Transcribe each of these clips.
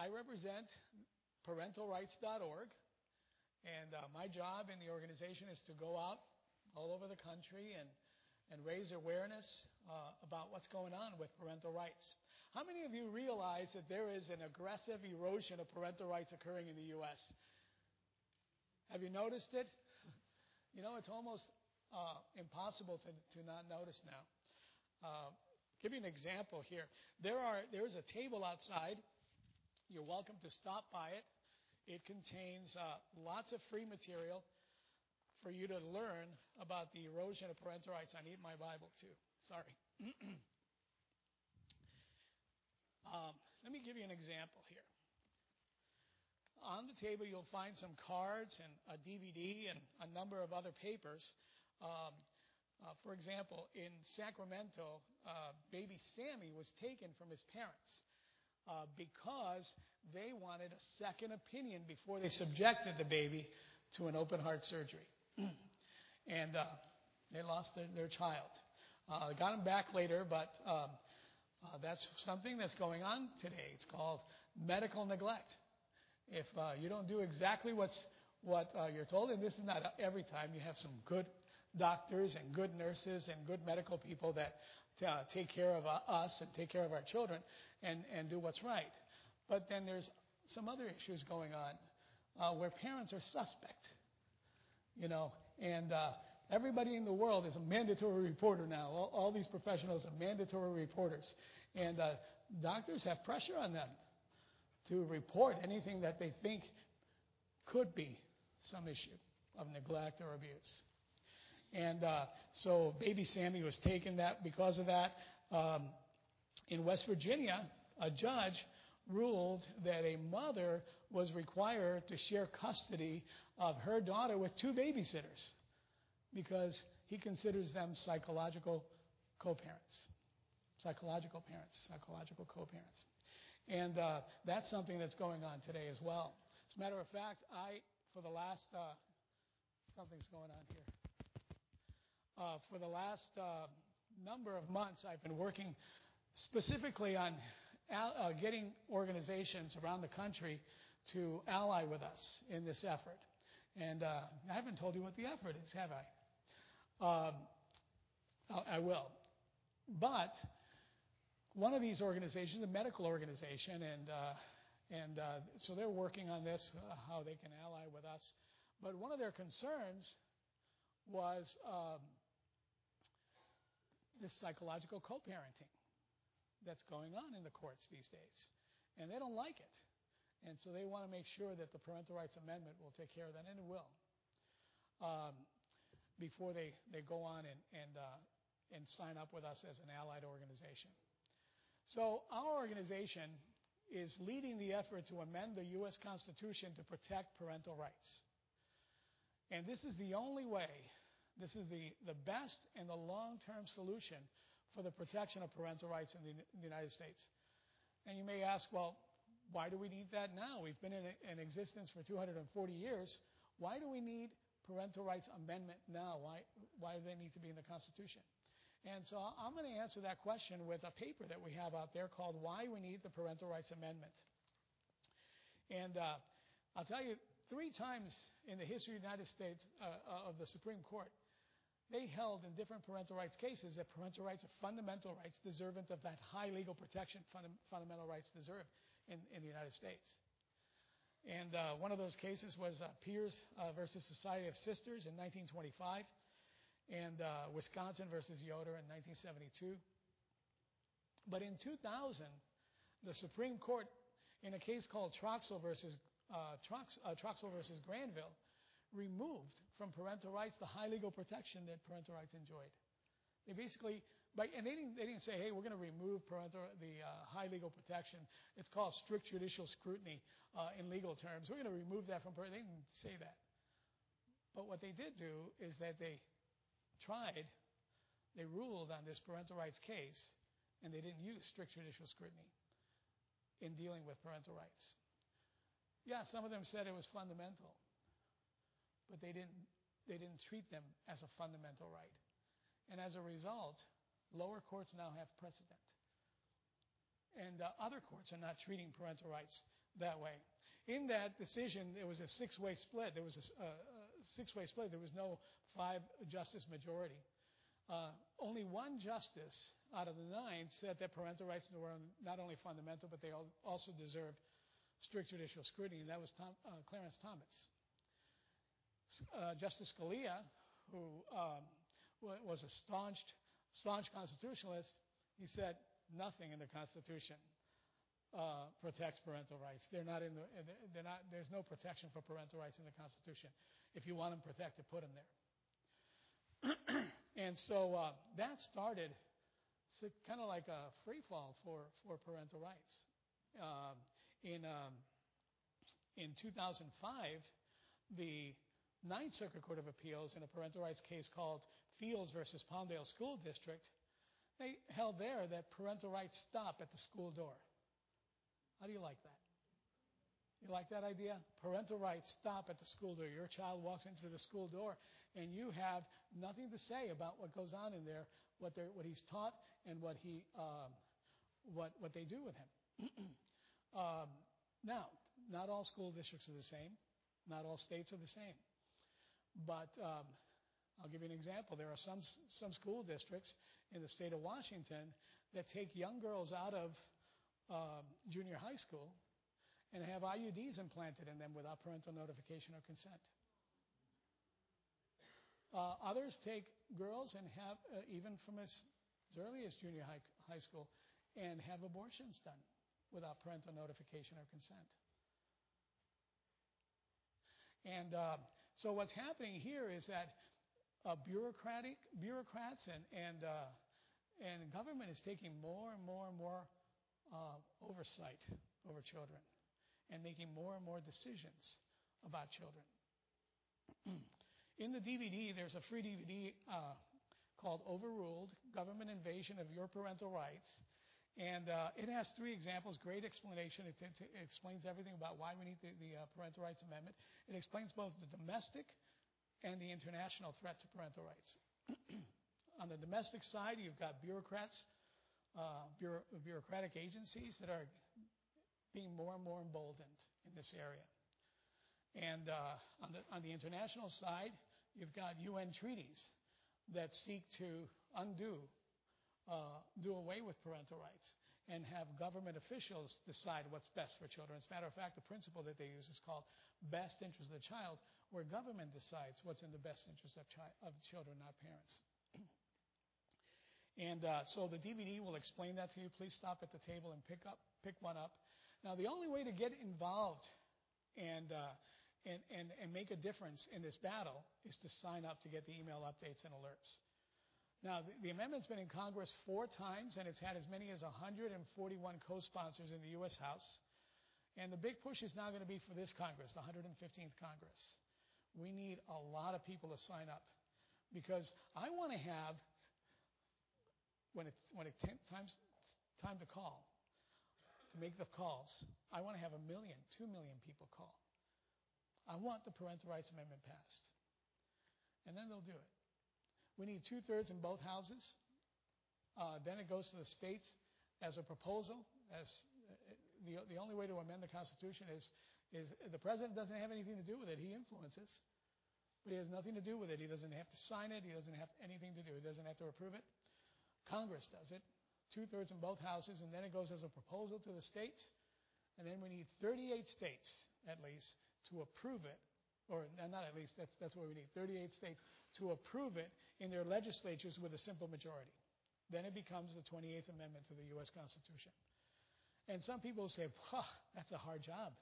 I represent parentalrights.org, and uh, my job in the organization is to go out all over the country and, and raise awareness uh, about what's going on with parental rights. How many of you realize that there is an aggressive erosion of parental rights occurring in the U.S.? Have you noticed it? You know, it's almost uh, impossible to, to not notice now. Uh, give you an example here. There are there is a table outside. You're welcome to stop by it. It contains uh, lots of free material for you to learn about the erosion of parental rights. I need my Bible too. Sorry. um, let me give you an example here. On the table, you'll find some cards and a DVD and a number of other papers. Um, uh, for example, in Sacramento, uh, baby Sammy was taken from his parents uh, because they wanted a second opinion before they subjected the baby to an open heart surgery. and uh, they lost their, their child. Uh, got him back later, but um, uh, that's something that's going on today. It's called medical neglect. If uh, you don't do exactly what's what uh, you're told, and this is not every time, you have some good doctors and good nurses and good medical people that uh, take care of uh, us and take care of our children and, and do what's right. But then there's some other issues going on uh, where parents are suspect, you know, and uh, everybody in the world is a mandatory reporter now. All, all these professionals are mandatory reporters, and uh, doctors have pressure on them to report anything that they think could be some issue of neglect or abuse. And uh, so baby Sammy was taken that because of that. Um, in West Virginia, a judge ruled that a mother was required to share custody of her daughter with two babysitters because he considers them psychological co-parents. Psychological parents, psychological co-parents. And uh, that's something that's going on today as well. As a matter of fact, I, for the last, uh, something's going on here. Uh, for the last uh, number of months, I've been working specifically on uh, getting organizations around the country to ally with us in this effort. And uh, I haven't told you what the effort is, have I? Um, I will. But one of these organizations, a medical organization, and uh, and uh, so they're working on this, uh, how they can ally with us. But one of their concerns was um, this psychological co-parenting that's going on in the courts these days, and they don't like it, and so they want to make sure that the parental rights amendment will take care of that, and it will. Um, before they, they go on and and, uh, and sign up with us as an allied organization. So our organization is leading the effort to amend the U.S. Constitution to protect parental rights. And this is the only way, this is the, the best and the long term solution for the protection of parental rights in the, in the, United States. And you may ask, well, why do we need that now? We've been in, in existence for 240 years. Why do we need parental rights amendment now? Why, why do they need to be in the Constitution? And so I'm going to answer that question with a paper that we have out there called Why We Need the Parental Rights Amendment. And uh, I'll tell you, three times in the history of the United States uh, uh, of the Supreme Court, they held in different parental rights cases that parental rights are fundamental rights deserving of that high legal protection funda- fundamental rights deserve in, in the United States. And uh, one of those cases was uh, Pierce uh, versus Society of Sisters in 1925 and uh, Wisconsin versus Yoder in 1972. But in 2000, the Supreme Court, in a case called Troxel versus uh, Trox, uh, Troxel versus Granville, removed from parental rights the high legal protection that parental rights enjoyed. They basically, by, and they didn't, they didn't say, hey, we're going to remove parental, the uh, high legal protection. It's called strict judicial scrutiny uh, in legal terms. We're going to remove that from parental. They didn't say that. But what they did do is that they tried, they ruled on this parental rights case, and they didn't use strict judicial scrutiny in dealing with parental rights. Yeah, some of them said it was fundamental, but they didn't, treat them as a fundamental right. And as a result, lower courts now have precedent. And uh, other courts are not treating parental rights that way. In that decision, there was a six-way split. There was a, a, a six-way split. There was no five-justice majority. Uh, only one justice out of the nine said that parental rights were not only fundamental, but they also deserve strict judicial scrutiny, and that was uh, Clarence Thomas. Uh, Justice Scalia, who um, was a staunch, staunch constitutionalist, he said nothing in the Constitution uh, protects parental rights. They're not in the, they're not, there's no protection for parental rights in the Constitution. If you want them protected, put them there. and so uh, that started kind of like a free fall for, for parental rights. Um, in, um, in 2005, the Ninth Circuit Court of Appeals, in a parental rights case called Fields versus Palmdale School District, they held there that parental rights stop at the school door. How do you like that? You like that idea? Parental rights stop at the school door. Your child walks into the school door, and you have nothing to say about what goes on in there, what, what he's taught, and what he, um, what what they do with him. um, now, not all school districts are the same. Not all states are the same. But um, I'll give you an example. There are some some school districts in the state of Washington that take young girls out of uh, junior high school and have IUDs implanted in them without parental notification or consent. Uh, others take girls and have, uh, even from as early as junior high, high school, and have abortions done without parental notification or consent. And uh, so what's happening here is that uh, bureaucratic bureaucrats and and uh, and government is taking more and more and more uh, oversight over children and making more and more decisions about children. In the DVD, there's a free DVD uh, called Overruled Government Invasion of Your Parental Rights. And uh, it has three examples, great explanation. It, it, it, explains everything about why we need the, the uh, Parental Rights Amendment. It explains both the domestic and the international threat to parental rights. On the domestic side, you've got bureaucrats, uh, bureau- bureaucratic agencies that are being more and more emboldened in this area. And uh, on, the, on the international side, you've got UN treaties that seek to undo, uh, do away with parental rights and have government officials decide what's best for children. As a matter of fact, the principle that they use is called best interest of the child, where government decides what's in the best interest of, chi- of children, not parents. and uh, so the DVD will explain that to you. Please stop at the table and pick up, pick one up. Now, the only way to get involved and, uh, and, and, and make a difference in this battle is to sign up to get the email updates and alerts. Now, the, the amendment's been in Congress four times, and it's had as many as 141 co sponsors in the U.S. House. And the big push is now going to be for this Congress, the 115th Congress. We need a lot of people to sign up because I want to have, when it's, when times, time to call, to make the calls. I want to have a million, two million people call. I want the Parental Rights Amendment passed. And then they'll do it. We need two thirds in both houses. Uh, then it goes to the states as a proposal. As uh, the, the only way to amend the Constitution is, is the president doesn't have anything to do with it. He influences, but he has nothing to do with it. He doesn't have to sign it. He doesn't have anything to do. He doesn't have to approve it. Congress does it two thirds in both houses, and then it goes as a proposal to the states. And then we need 38 states, at least, to approve it. Or not at least, that's, that's what we need 38 states to approve it in their legislatures with a simple majority. Then it becomes the 28th Amendment to the U.S. Constitution. And some people say, that's a hard job.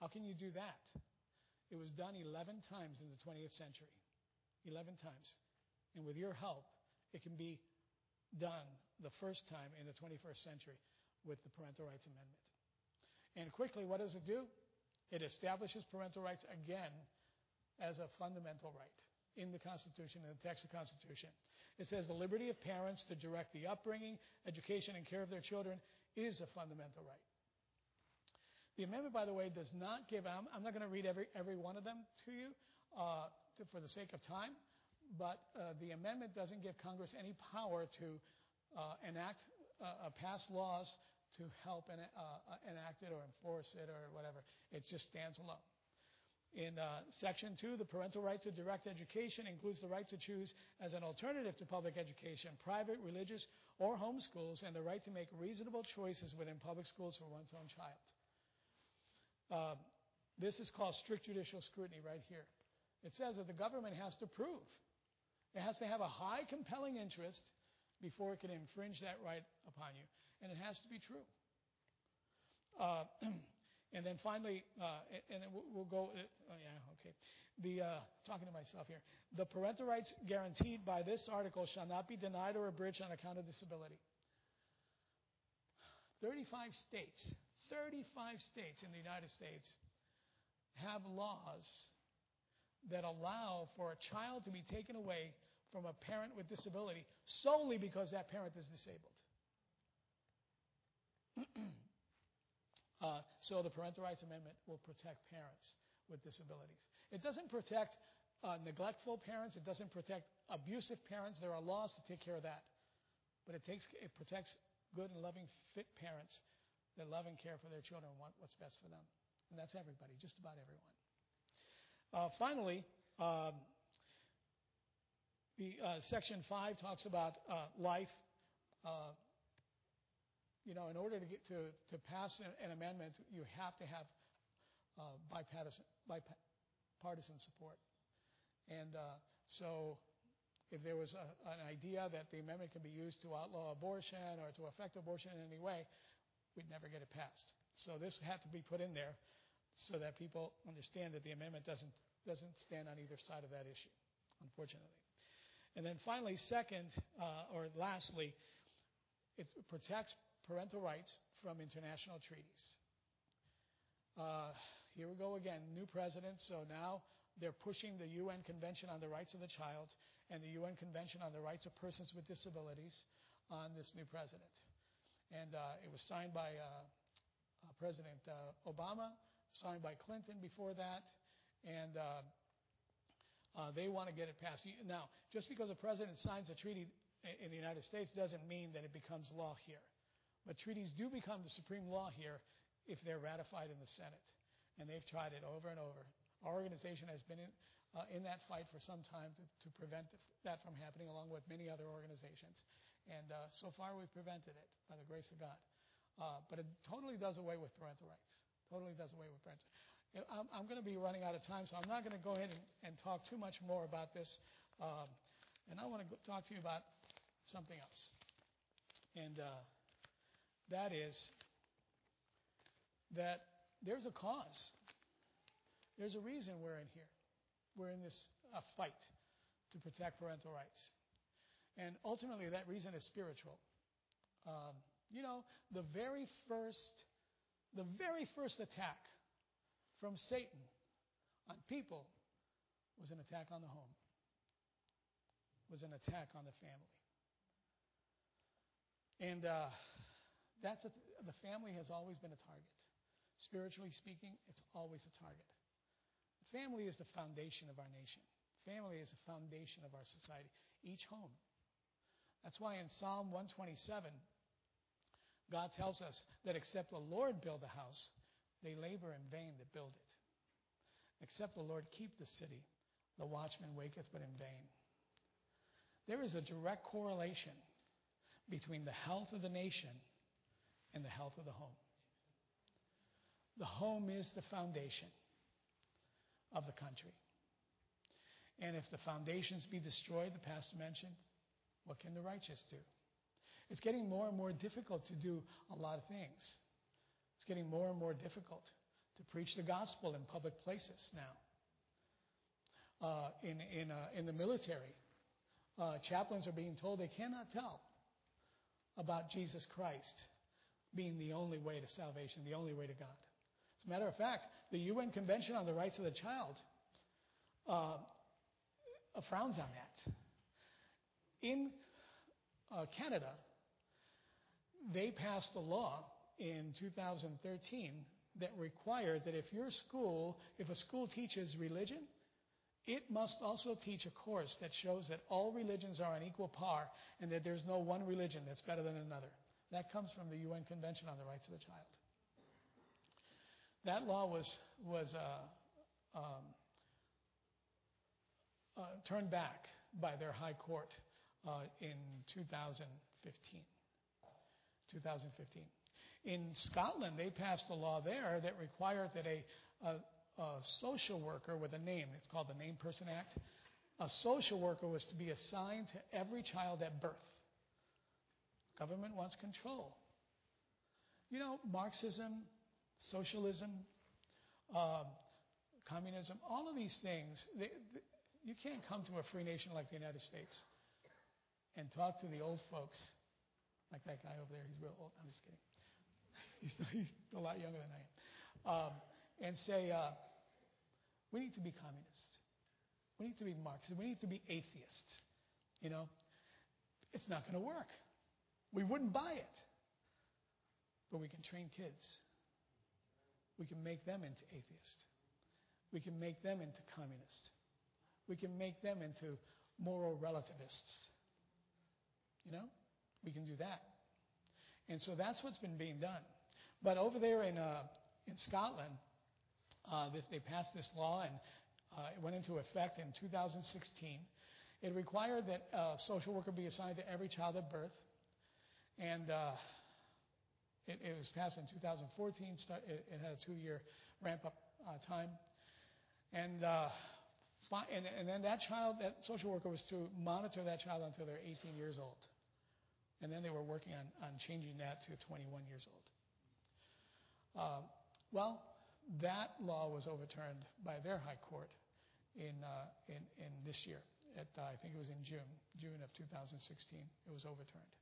How can you do that? It was done 11 times in the 20th century. 11 times. And with your help, it can be done the first time in the 21st century with the Parental Rights Amendment. And quickly, what does it do? It establishes parental rights again as a fundamental right in the Constitution, in the text of the Constitution. It says the liberty of parents to direct the upbringing, education, and care of their children is a fundamental right. The amendment, by the way, does not give, I'm, I'm not going to read every, every one of them to you uh, to, for the sake of time, but uh, the amendment doesn't give Congress any power to uh, enact, uh, uh, pass laws to help en- uh, enact it or enforce it or whatever. It just stands alone. In uh, Section 2, the parental right to direct education includes the right to choose as an alternative to public education, private, religious, or home schools, and the right to make reasonable choices within public schools for one's own child. Uh, this is called strict judicial scrutiny right here. It says that the government has to prove, it has to have a high compelling interest before it can infringe that right upon you, and it has to be true. Uh, And then finally, uh, and then we'll go. Uh, oh yeah, okay. The uh, talking to myself here. The parental rights guaranteed by this article shall not be denied or abridged on account of disability. 35 states, 35 states in the United States have laws that allow for a child to be taken away from a parent with disability solely because that parent is disabled. Uh, so the Parental Rights Amendment will protect parents with disabilities. It doesn't protect uh, neglectful parents. It doesn't protect abusive parents. There are laws to take care of that. But it, takes, it protects good and loving, fit parents that love and care for their children and want what's best for them. And that's everybody, just about everyone. Uh, finally, um, the uh, section five talks about uh, life, uh, you know, in order to get to, to pass an, an amendment, you have to have uh, bipartisan, bipartisan support. And uh, so, if there was a, an idea that the amendment can be used to outlaw abortion or to affect abortion in any way, we'd never get it passed. So this had to be put in there so that people understand that the amendment doesn't doesn't stand on either side of that issue, unfortunately. And then finally, second uh, or lastly, it protects parental rights from international treaties. Uh, here we go again, new president. So now they're pushing the UN Convention on the Rights of the Child and the UN Convention on the Rights of Persons with Disabilities on this new president. And uh, it was signed by uh, uh President uh, Obama, signed by Clinton before that, and uh, they want to get it passed. Now, just because a president signs a treaty in the United States doesn't mean that it becomes law here. But treaties do become the supreme law here if they're ratified in the Senate. And they've tried it over and over. Our organization has been in, uh, in that fight for some time to, to, prevent that from happening, along with many other organizations. And uh, so far, we've prevented it by the grace of God. Uh, but it totally does away with parental rights. Totally does away with parental. I'm, I'm going to be running out of time, so I'm not going to go ahead and, and, talk too much more about this. Um, and I want to talk to you about something else. And uh, that is that there's a cause. There's a reason we're in here. We're in this uh, fight to protect parental rights. And ultimately, that reason is spiritual. Um, you know, the very first, the very first attack from Satan on people was an attack on the home, was an attack on the family. And uh, that's a, the family has always been a target. Spiritually speaking, it's always a target. Family is the foundation of our nation. Family is the foundation of our society. Each home. That's why in Psalm 127, God tells us that except the Lord build a house, they labor in vain that build it. Except the Lord keep the city, the watchman waketh but in vain. There is a direct correlation between the health of the nation and the health of the home. The home is the foundation of the country. And if the foundations be destroyed, the pastor mentioned, what can the righteous do? It's getting more and more difficult to do a lot of things. It's getting more and more difficult to preach the gospel in public places now. Uh, in, in, uh, in the military, uh, chaplains are being told they cannot tell about Jesus Christ being the only way to salvation, the only way to God. As a matter of fact, the UN Convention on the Rights of the Child uh, frowns on that. In uh, Canada, they passed a law in 2013 that required that if your school, if a school teaches religion, it must also teach a course that shows that all religions are on equal par and that there's no one religion that's better than another That comes from the UN Convention on the Rights of the Child. That law was, was uh, um, uh, turned back by their high court uh, in 2015. 2015. In Scotland, they passed a law there that required that a, a, a social worker with a name, it's called the Name Person Act, a social worker was to be assigned to every child at birth. Government wants control. You know, Marxism, socialism, uh, communism, all of these things, they, they, you can't come to a free nation like the United States and talk to the old folks, like that guy over there. He's real old. I'm just kidding. He's, he's a lot younger than I am. Um, and say, uh, we need to be communists. We need to be Marxists. We need to be atheists. You know, it's not going to work. We wouldn't buy it. But we can train kids. We can make them into atheists. We can make them into communists. We can make them into moral relativists. You know? We can do that. And so that's what's been being done. But over there in, uh, in Scotland, uh, this, they passed this law and uh, it went into effect in 2016. It required that a social worker be assigned to every child at birth. And uh, it, it, was passed in 2014. It, it, had a two year ramp up uh, time. And, uh, and, and then that child, that social worker was to monitor that child until they're 18 years old. And then they were working on, on changing that to 21 years old. Uh, well, that law was overturned by their high court in, uh, in, in this year. At, uh, I think it was in June, June of 2016. It was overturned.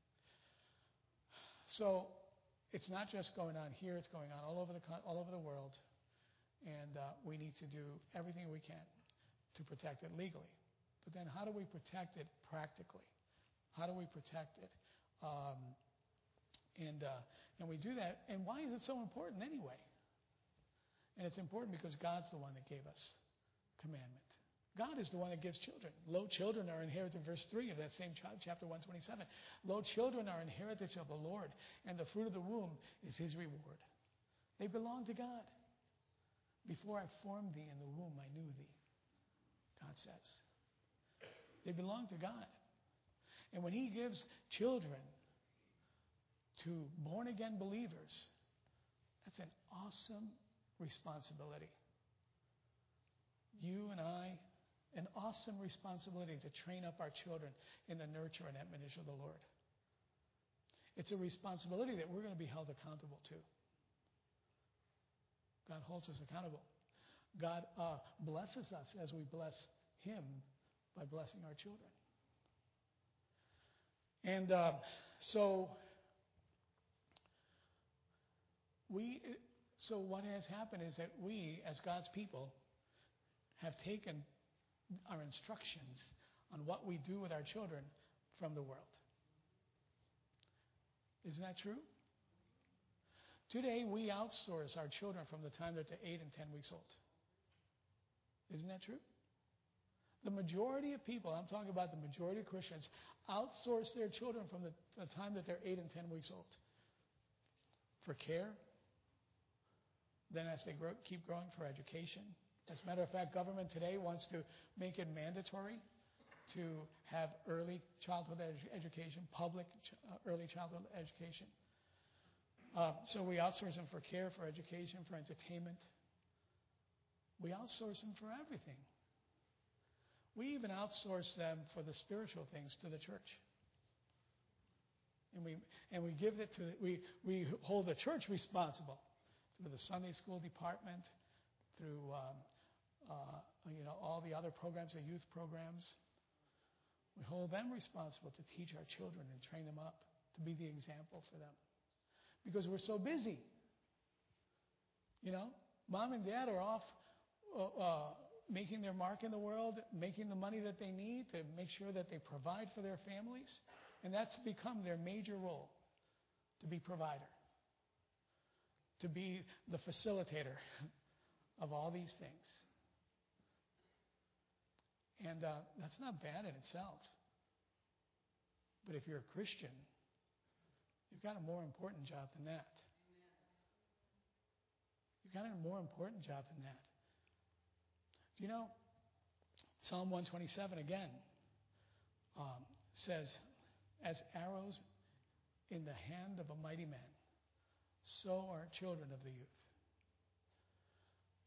So it's not just going on here; it's going on all over the all over the world, and uh, we need to do everything we can to protect it legally. But then, how do we protect it practically? How do we protect it? Um, and uh, and we do that. And why is it so important anyway? And it's important because God's the one that gave us commandment. God is the one that gives children. Lo, children are inherited, verse 3 of that same chapter 127. Lo, children are inheritance of the Lord, and the fruit of the womb is his reward. They belong to God. Before I formed thee in the womb, I knew thee, God says. They belong to God. And when he gives children to born again believers, that's an awesome responsibility. You and I, an awesome responsibility to train up our children in the nurture and admonition of the Lord. It's a responsibility that we're going to be held accountable to. God holds us accountable. God uh, blesses us as we bless Him by blessing our children. And uh, so we, so what has happened is that we, as God's people, have taken our instructions on what we do with our children from the world. Isn't that true? Today, we outsource our children from the time that they're 8 and 10 weeks old. Isn't that true? The majority of people, I'm talking about the majority of Christians, outsource their children from the, the time that they're 8 and 10 weeks old for care. Then, as they grow, keep growing, for education, as a matter of fact, government today wants to make it mandatory to have early childhood education, public ch- uh, early childhood education. Uh, so we outsource them for care, for education, for entertainment. We outsource them for everything. We even outsource them for the spiritual things to the church. And we, and we give it to, we, we hold the church responsible through the Sunday school department, through um, you know, all the other programs, the youth programs. We hold them responsible to teach our children and train them up to be the example for them. Because we're so busy. You know, mom and dad are off uh, uh, making their mark in the world, making the money that they need to make sure that they provide for their families. And that's become their major role to be provider, to be the facilitator of all these things. And uh, that's not bad in itself. But if you're a Christian You've got a more important job than that. You've got a more important job than that. Do you know, Psalm 127 again um, says, As arrows in the hand of a mighty man, so are children of the youth.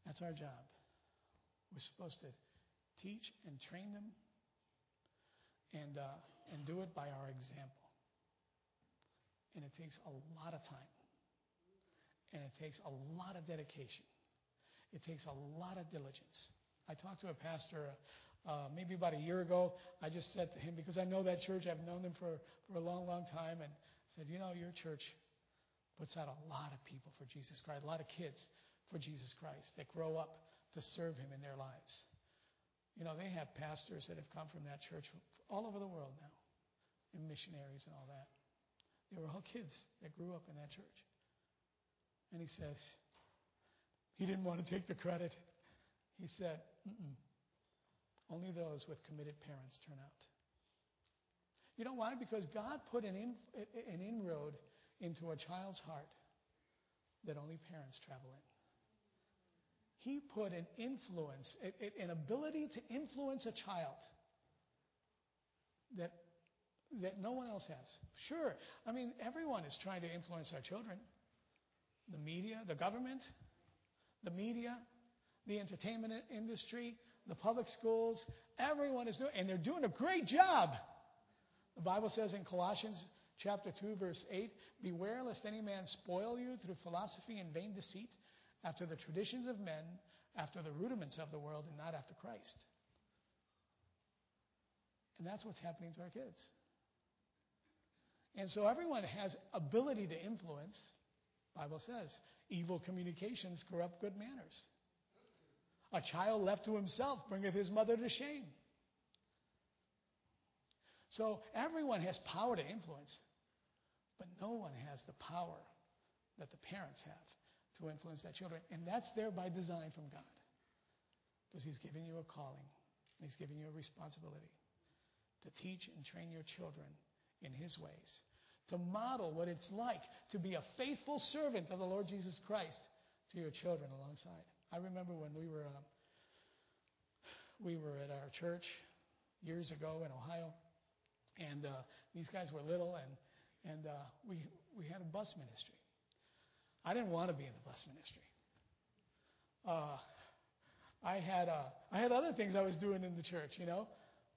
That's our job. We're supposed to teach and train them and, uh, and do it by our example. And it takes a lot of time. And it takes a lot of dedication. It takes a lot of diligence. I talked to a pastor uh, maybe about a year ago. I just said to him, because I know that church, I've known them for, for a long, long time, and said, You know, your church puts out a lot of people for Jesus Christ, a lot of kids for Jesus Christ that grow up to serve Him in their lives. You know, they have pastors that have come from that church all over the world now, and missionaries and all that. They were all kids that grew up in that church. And he says, he didn't want to take the credit. He said, only those with committed parents turn out. You know why? Because God put an, in, an inroad into a child's heart that only parents travel in. He put an influence, an ability to influence a child that, that no one else has. Sure, I mean, everyone is trying to influence our children. The media, the government, the media, the entertainment industry, the public schools, everyone is doing, and they're doing a great job. The Bible says in Colossians chapter 2, verse 8, Beware lest any man spoil you through philosophy and vain deceit, after the traditions of men, after the rudiments of the world, and not after Christ. And that's what's happening to our kids. And so everyone has ability to influence. Bible says, evil communications corrupt good manners. A child left to himself bringeth his mother to shame. So everyone has power to influence, but no one has the power that the parents have to influence their children. And that's there by design from God. Because He's giving you a calling, and He's giving you a responsibility to teach and train your children in His ways, to model what it's like to be a faithful servant of the Lord Jesus Christ to your children alongside. I remember when we were uh, we were at our church years ago in Ohio, and uh, these guys were little, and and uh, we we had a bus ministry. I didn't want to be in the bus ministry. Uh, I had uh, I had other things I was doing in the church, you know,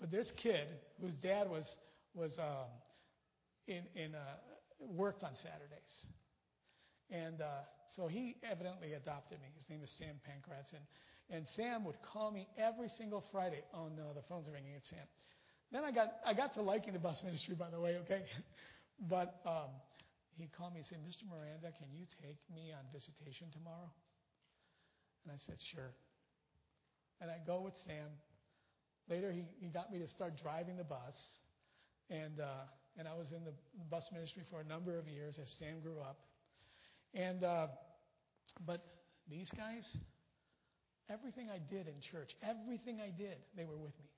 but this kid whose dad was was um, in in uh, worked on Saturdays, and uh, so he evidently adopted me. His name is Sam Pankratz, and and Sam would call me every single Friday. Oh no, the phone's ringing. It's Sam. Then I got I got to liking the bus ministry, by the way. Okay, but um, he called me and said, Mr. Miranda, can you take me on visitation tomorrow? And I said, sure. And I go with Sam. Later, he, he got me to start driving the bus. And, uh, and I was in the bus ministry for a number of years as Sam grew up. And, uh, but these guys, everything I did in church, everything I did, they were with me.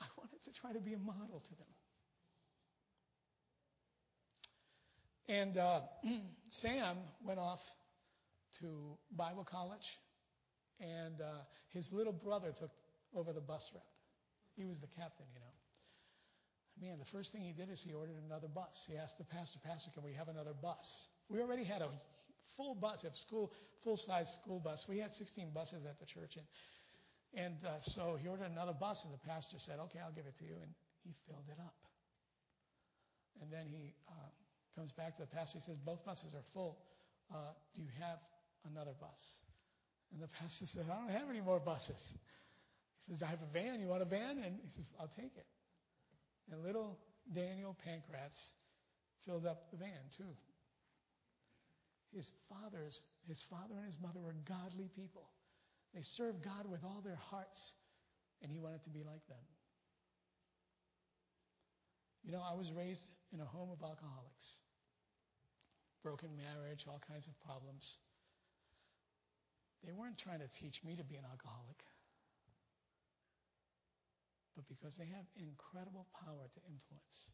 I wanted to try to be a model to them. And uh, Sam went off to Bible college, and uh, his little brother took over the bus route. He was the captain, you know. Man, the first thing he did is he ordered another bus. He asked the pastor, Pastor, can we have another bus? We already had a full bus, a school, full-size school bus. We had 16 buses at the church, and and uh, so he ordered another bus, and the pastor said, "Okay, I'll give it to you," and he filled it up. And then he uh, comes back to the pastor. He says, Both buses are full. Uh, do you have another bus? And the pastor says, I don't have any more buses. He says, I have a van. You want a van? And he says, I'll take it. And little Daniel Pankratz filled up the van too. His fathers, his father and his mother were godly people. They served God with all their hearts, and he wanted to be like them. You know, I was raised in a home of alcoholics broken marriage, all kinds of problems. They weren't trying to teach me to be an alcoholic, but because they have incredible power to influence.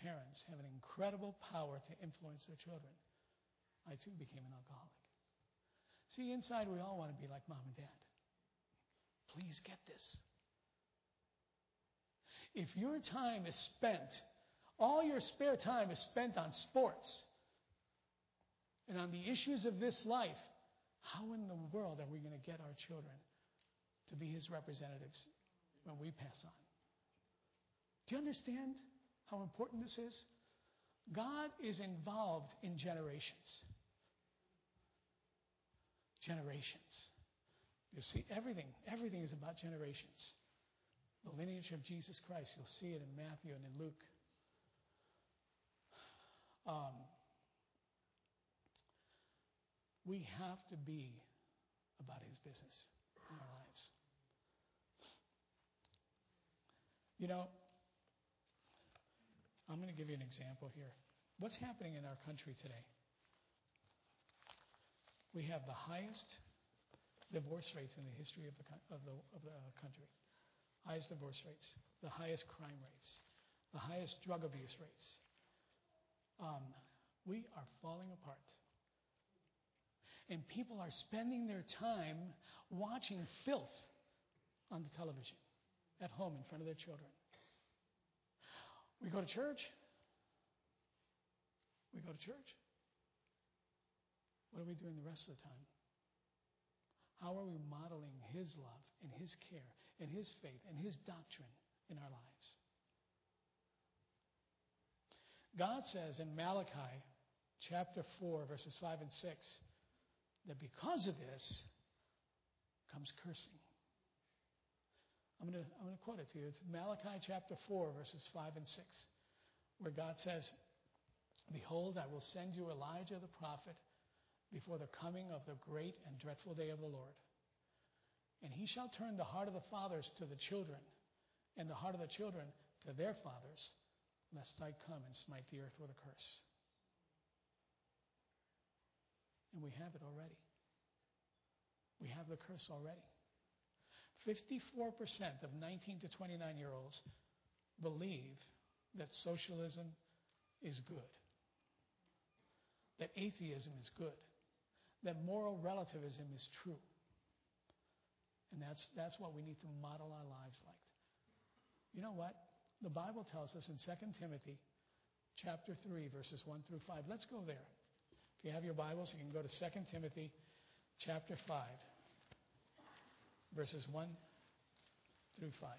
parents have an incredible power to influence their children. I too became an alcoholic. See, inside we all want to be like mom and dad. Please get this. If your time is spent, all your spare time is spent on sports and on the issues of this life, how in the world are we going to get our children to be his representatives when we pass on? Do you understand how important this is? God is involved in generations. Generations. You see, everything, everything is about generations. The lineage of Jesus Christ, you'll see it in Matthew and in Luke. Um, we have to be about his business in our lives. You know, I'm going to give you an example here. What's happening in our country today? We have the highest divorce rates in the history of the, of the, of the country. Highest divorce rates, the highest crime rates, the highest drug abuse rates. Um, we are falling apart. And people are spending their time watching filth on the television at home in front of their children. We go to church. We go to church. What are we doing the rest of the time? How are we modeling His love and His care and His faith and His doctrine in our lives? God says in Malachi chapter 4, verses 5 and 6, that because of this comes cursing. I'm going to, I'm going to quote it to you. It's Malachi chapter 4, verses 5 and 6, where God says, Behold, I will send you Elijah the prophet before the coming of the great and dreadful day of the Lord. And he shall turn the heart of the fathers to the children, and the heart of the children to their fathers, lest I come and smite the earth with a curse. And we have it already. We have the curse already. 54% of 19 to 29 year olds believe that socialism is good, that atheism is good, that moral relativism is true. And that's, that's what we need to model our lives like. You know what? The Bible tells us in 2 Timothy chapter 3, verses 1 through 5. Let's go there. If you have your Bibles, you can go to 2 Timothy chapter 5 verses 1 through 5.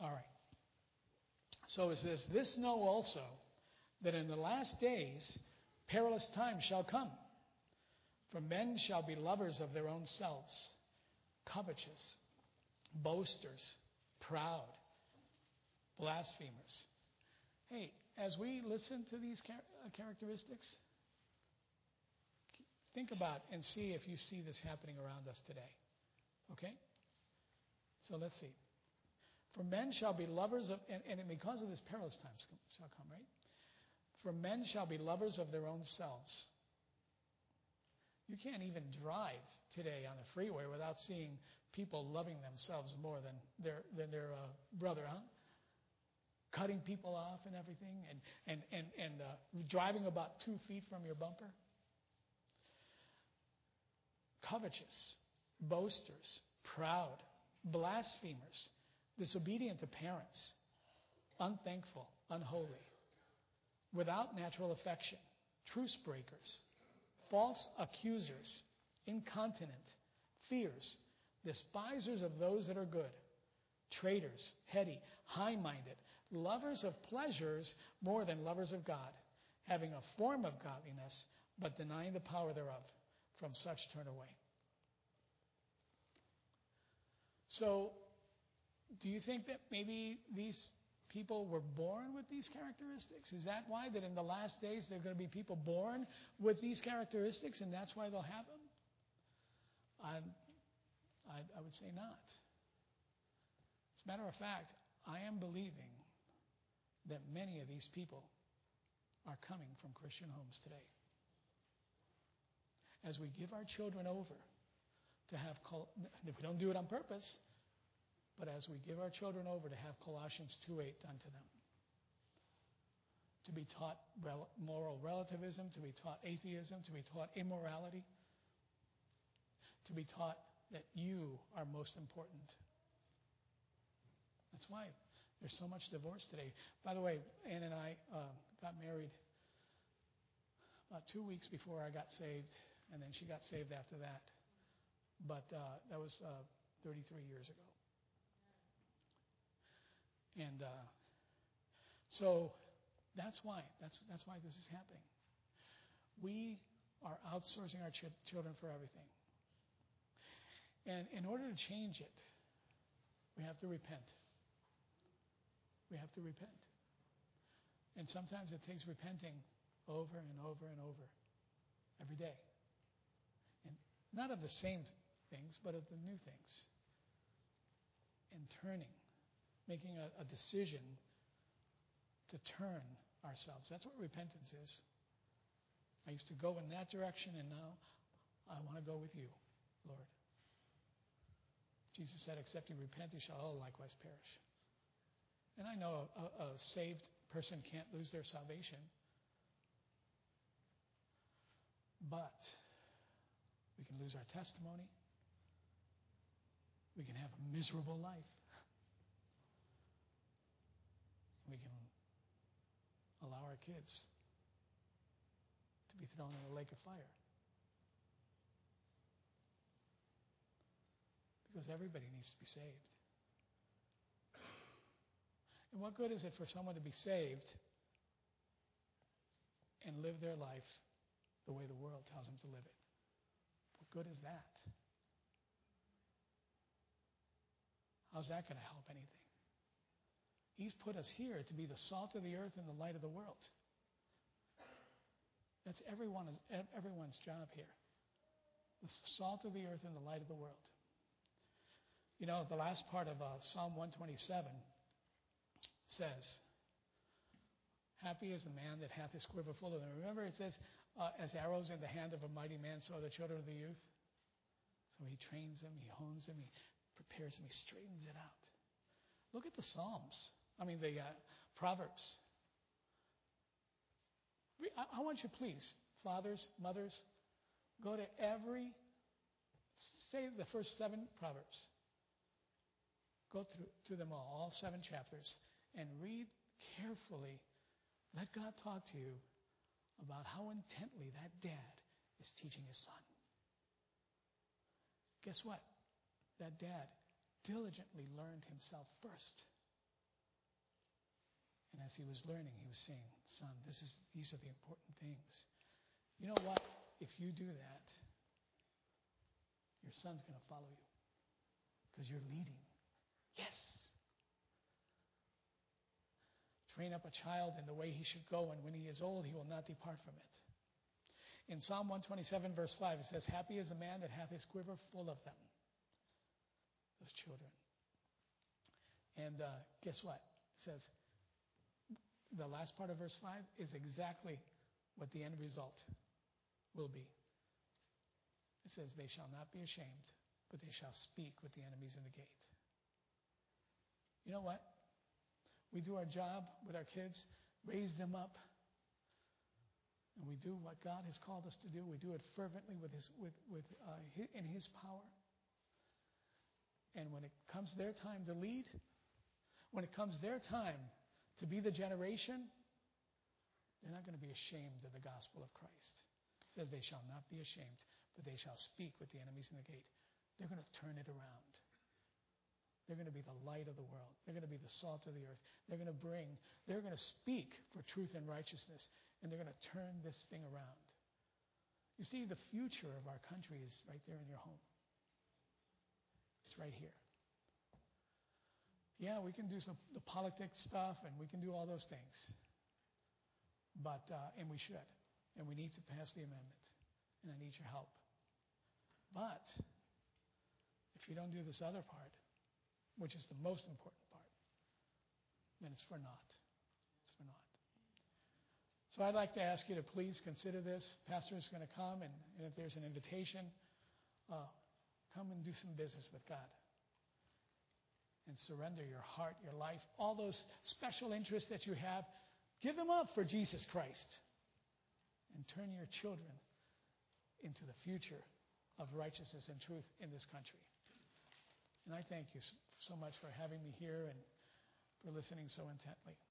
All right. So it says, This know also that in the last days perilous times shall come. For men shall be lovers of their own selves covetous, boasters, proud, blasphemers. Hey, as we listen to these uh, characteristics, think about and see if you see this happening around us today. Okay? So let's see. For men shall be lovers of, and, and because of this perilous times shall come, right? For men shall be lovers of their own selves you can't even drive today on the freeway without seeing people loving themselves more than their, than their uh, brother, huh? Cutting people off and everything, and, and, and, and uh, driving about two feet from your bumper. Covetous, boasters, proud, blasphemers, disobedient to parents, unthankful, unholy, without natural affection, truce breakers false accusers, incontinent, fears, despisers of those that are good, traitors, heady, high minded, lovers of pleasures more than lovers of God, having a form of godliness, but denying the power thereof. From such turn away. So, do you think that maybe these people were born with these characteristics? Is that why that in the last days there are going to be people born with these characteristics and that's why they'll have them? I, I, I would say not. As a matter of fact, I am believing that many of these people are coming from Christian homes today. As we give our children over to have, if we don't do it on purpose, but as we give our children over to have Colossians 2:8 done to them, to be taught moral relativism, to be taught atheism, to be taught immorality, to be taught that you are most important. That's why there's so much divorce today. By the way, Ann and I uh, got married about two weeks before I got saved, and then she got saved after that. But uh, that was uh, 33 years ago. And uh, so that's why. That's, that's why this is happening. We are outsourcing our ch- children for everything. And in order to change it, we have to repent. We have to repent. And sometimes it takes repenting over and over and over every day. And not of the same things, but of the new things. And turning, making a, a decision to turn ourselves. That's what repentance is. I used to go in that direction, and now I want to go with you, Lord. Jesus said, Except you repent, you shall all likewise perish. And I know a, a saved person can't lose their salvation. But we can lose our testimony. We can have a miserable life. We can allow our kids to be thrown in a lake of fire. Because everybody needs to be saved. And what good is it for someone to be saved and live their life the way the world tells them to live it? What good is that? How's that going to help anything? He's put us here to be the salt of the earth and the light of the world. That's everyone's, everyone's job here. The salt of the earth and the light of the world. You know, the last part of uh, Psalm 127 says, Happy is the man that hath his quiver full of them. Remember, it says, uh, As arrows in the hand of a mighty man, so are the children of the youth. So he trains them, he hones them, he prepares them, he straightens it out. Look at the Psalms. I mean, the uh, Proverbs. I, I want you, please, fathers, mothers, go to every, say the first seven Proverbs. Go through, through them all, all seven chapters and read carefully. Let God talk to you about how intently that dad is teaching his son. Guess what? That dad diligently learned himself first. And as he was learning, he was saying, Son, this is, these are the important things. You know what? If you do that, your son's going to follow you because you're leading. Yes. Train up a child in the way he should go, and when he is old, he will not depart from it. In Psalm 127, verse 5, it says, Happy is the man that hath his quiver full of them, those children. And uh, guess what? It says, the last part of verse 5 is exactly what the end result will be. It says, They shall not be ashamed, but they shall speak with the enemies in the gate. You know what? We do our job with our kids, raise them up, and we do what God has called us to do. We do it fervently with his, with, with, uh, in His power. And when it comes their time to lead, when it comes their time to be the generation, they're not going to be ashamed of the gospel of Christ. It says they shall not be ashamed, but they shall speak with the enemies in the gate. They're going to turn it around. They're going to be the light of the world. They're going to be the salt of the earth. They're going to bring, they're going to speak for truth and righteousness, and they're going to turn this thing around. You see, the future of our country is right there in your home. It's right here. Yeah, we can do some the politics stuff, and we can do all those things. But uh, and we should, and we need to pass the amendment, and I need your help. But if you don't do this other part, which is the most important part, then it's for naught. It's for naught. So I'd like to ask you to please consider this. Pastor is going to come, and, and if there's an invitation, uh, come and do some business with God. And surrender your heart, your life, all those special interests that you have, give them up for Jesus Christ. And turn your children into the future of righteousness and truth in this country. And I thank you so much for having me here and for listening so intently.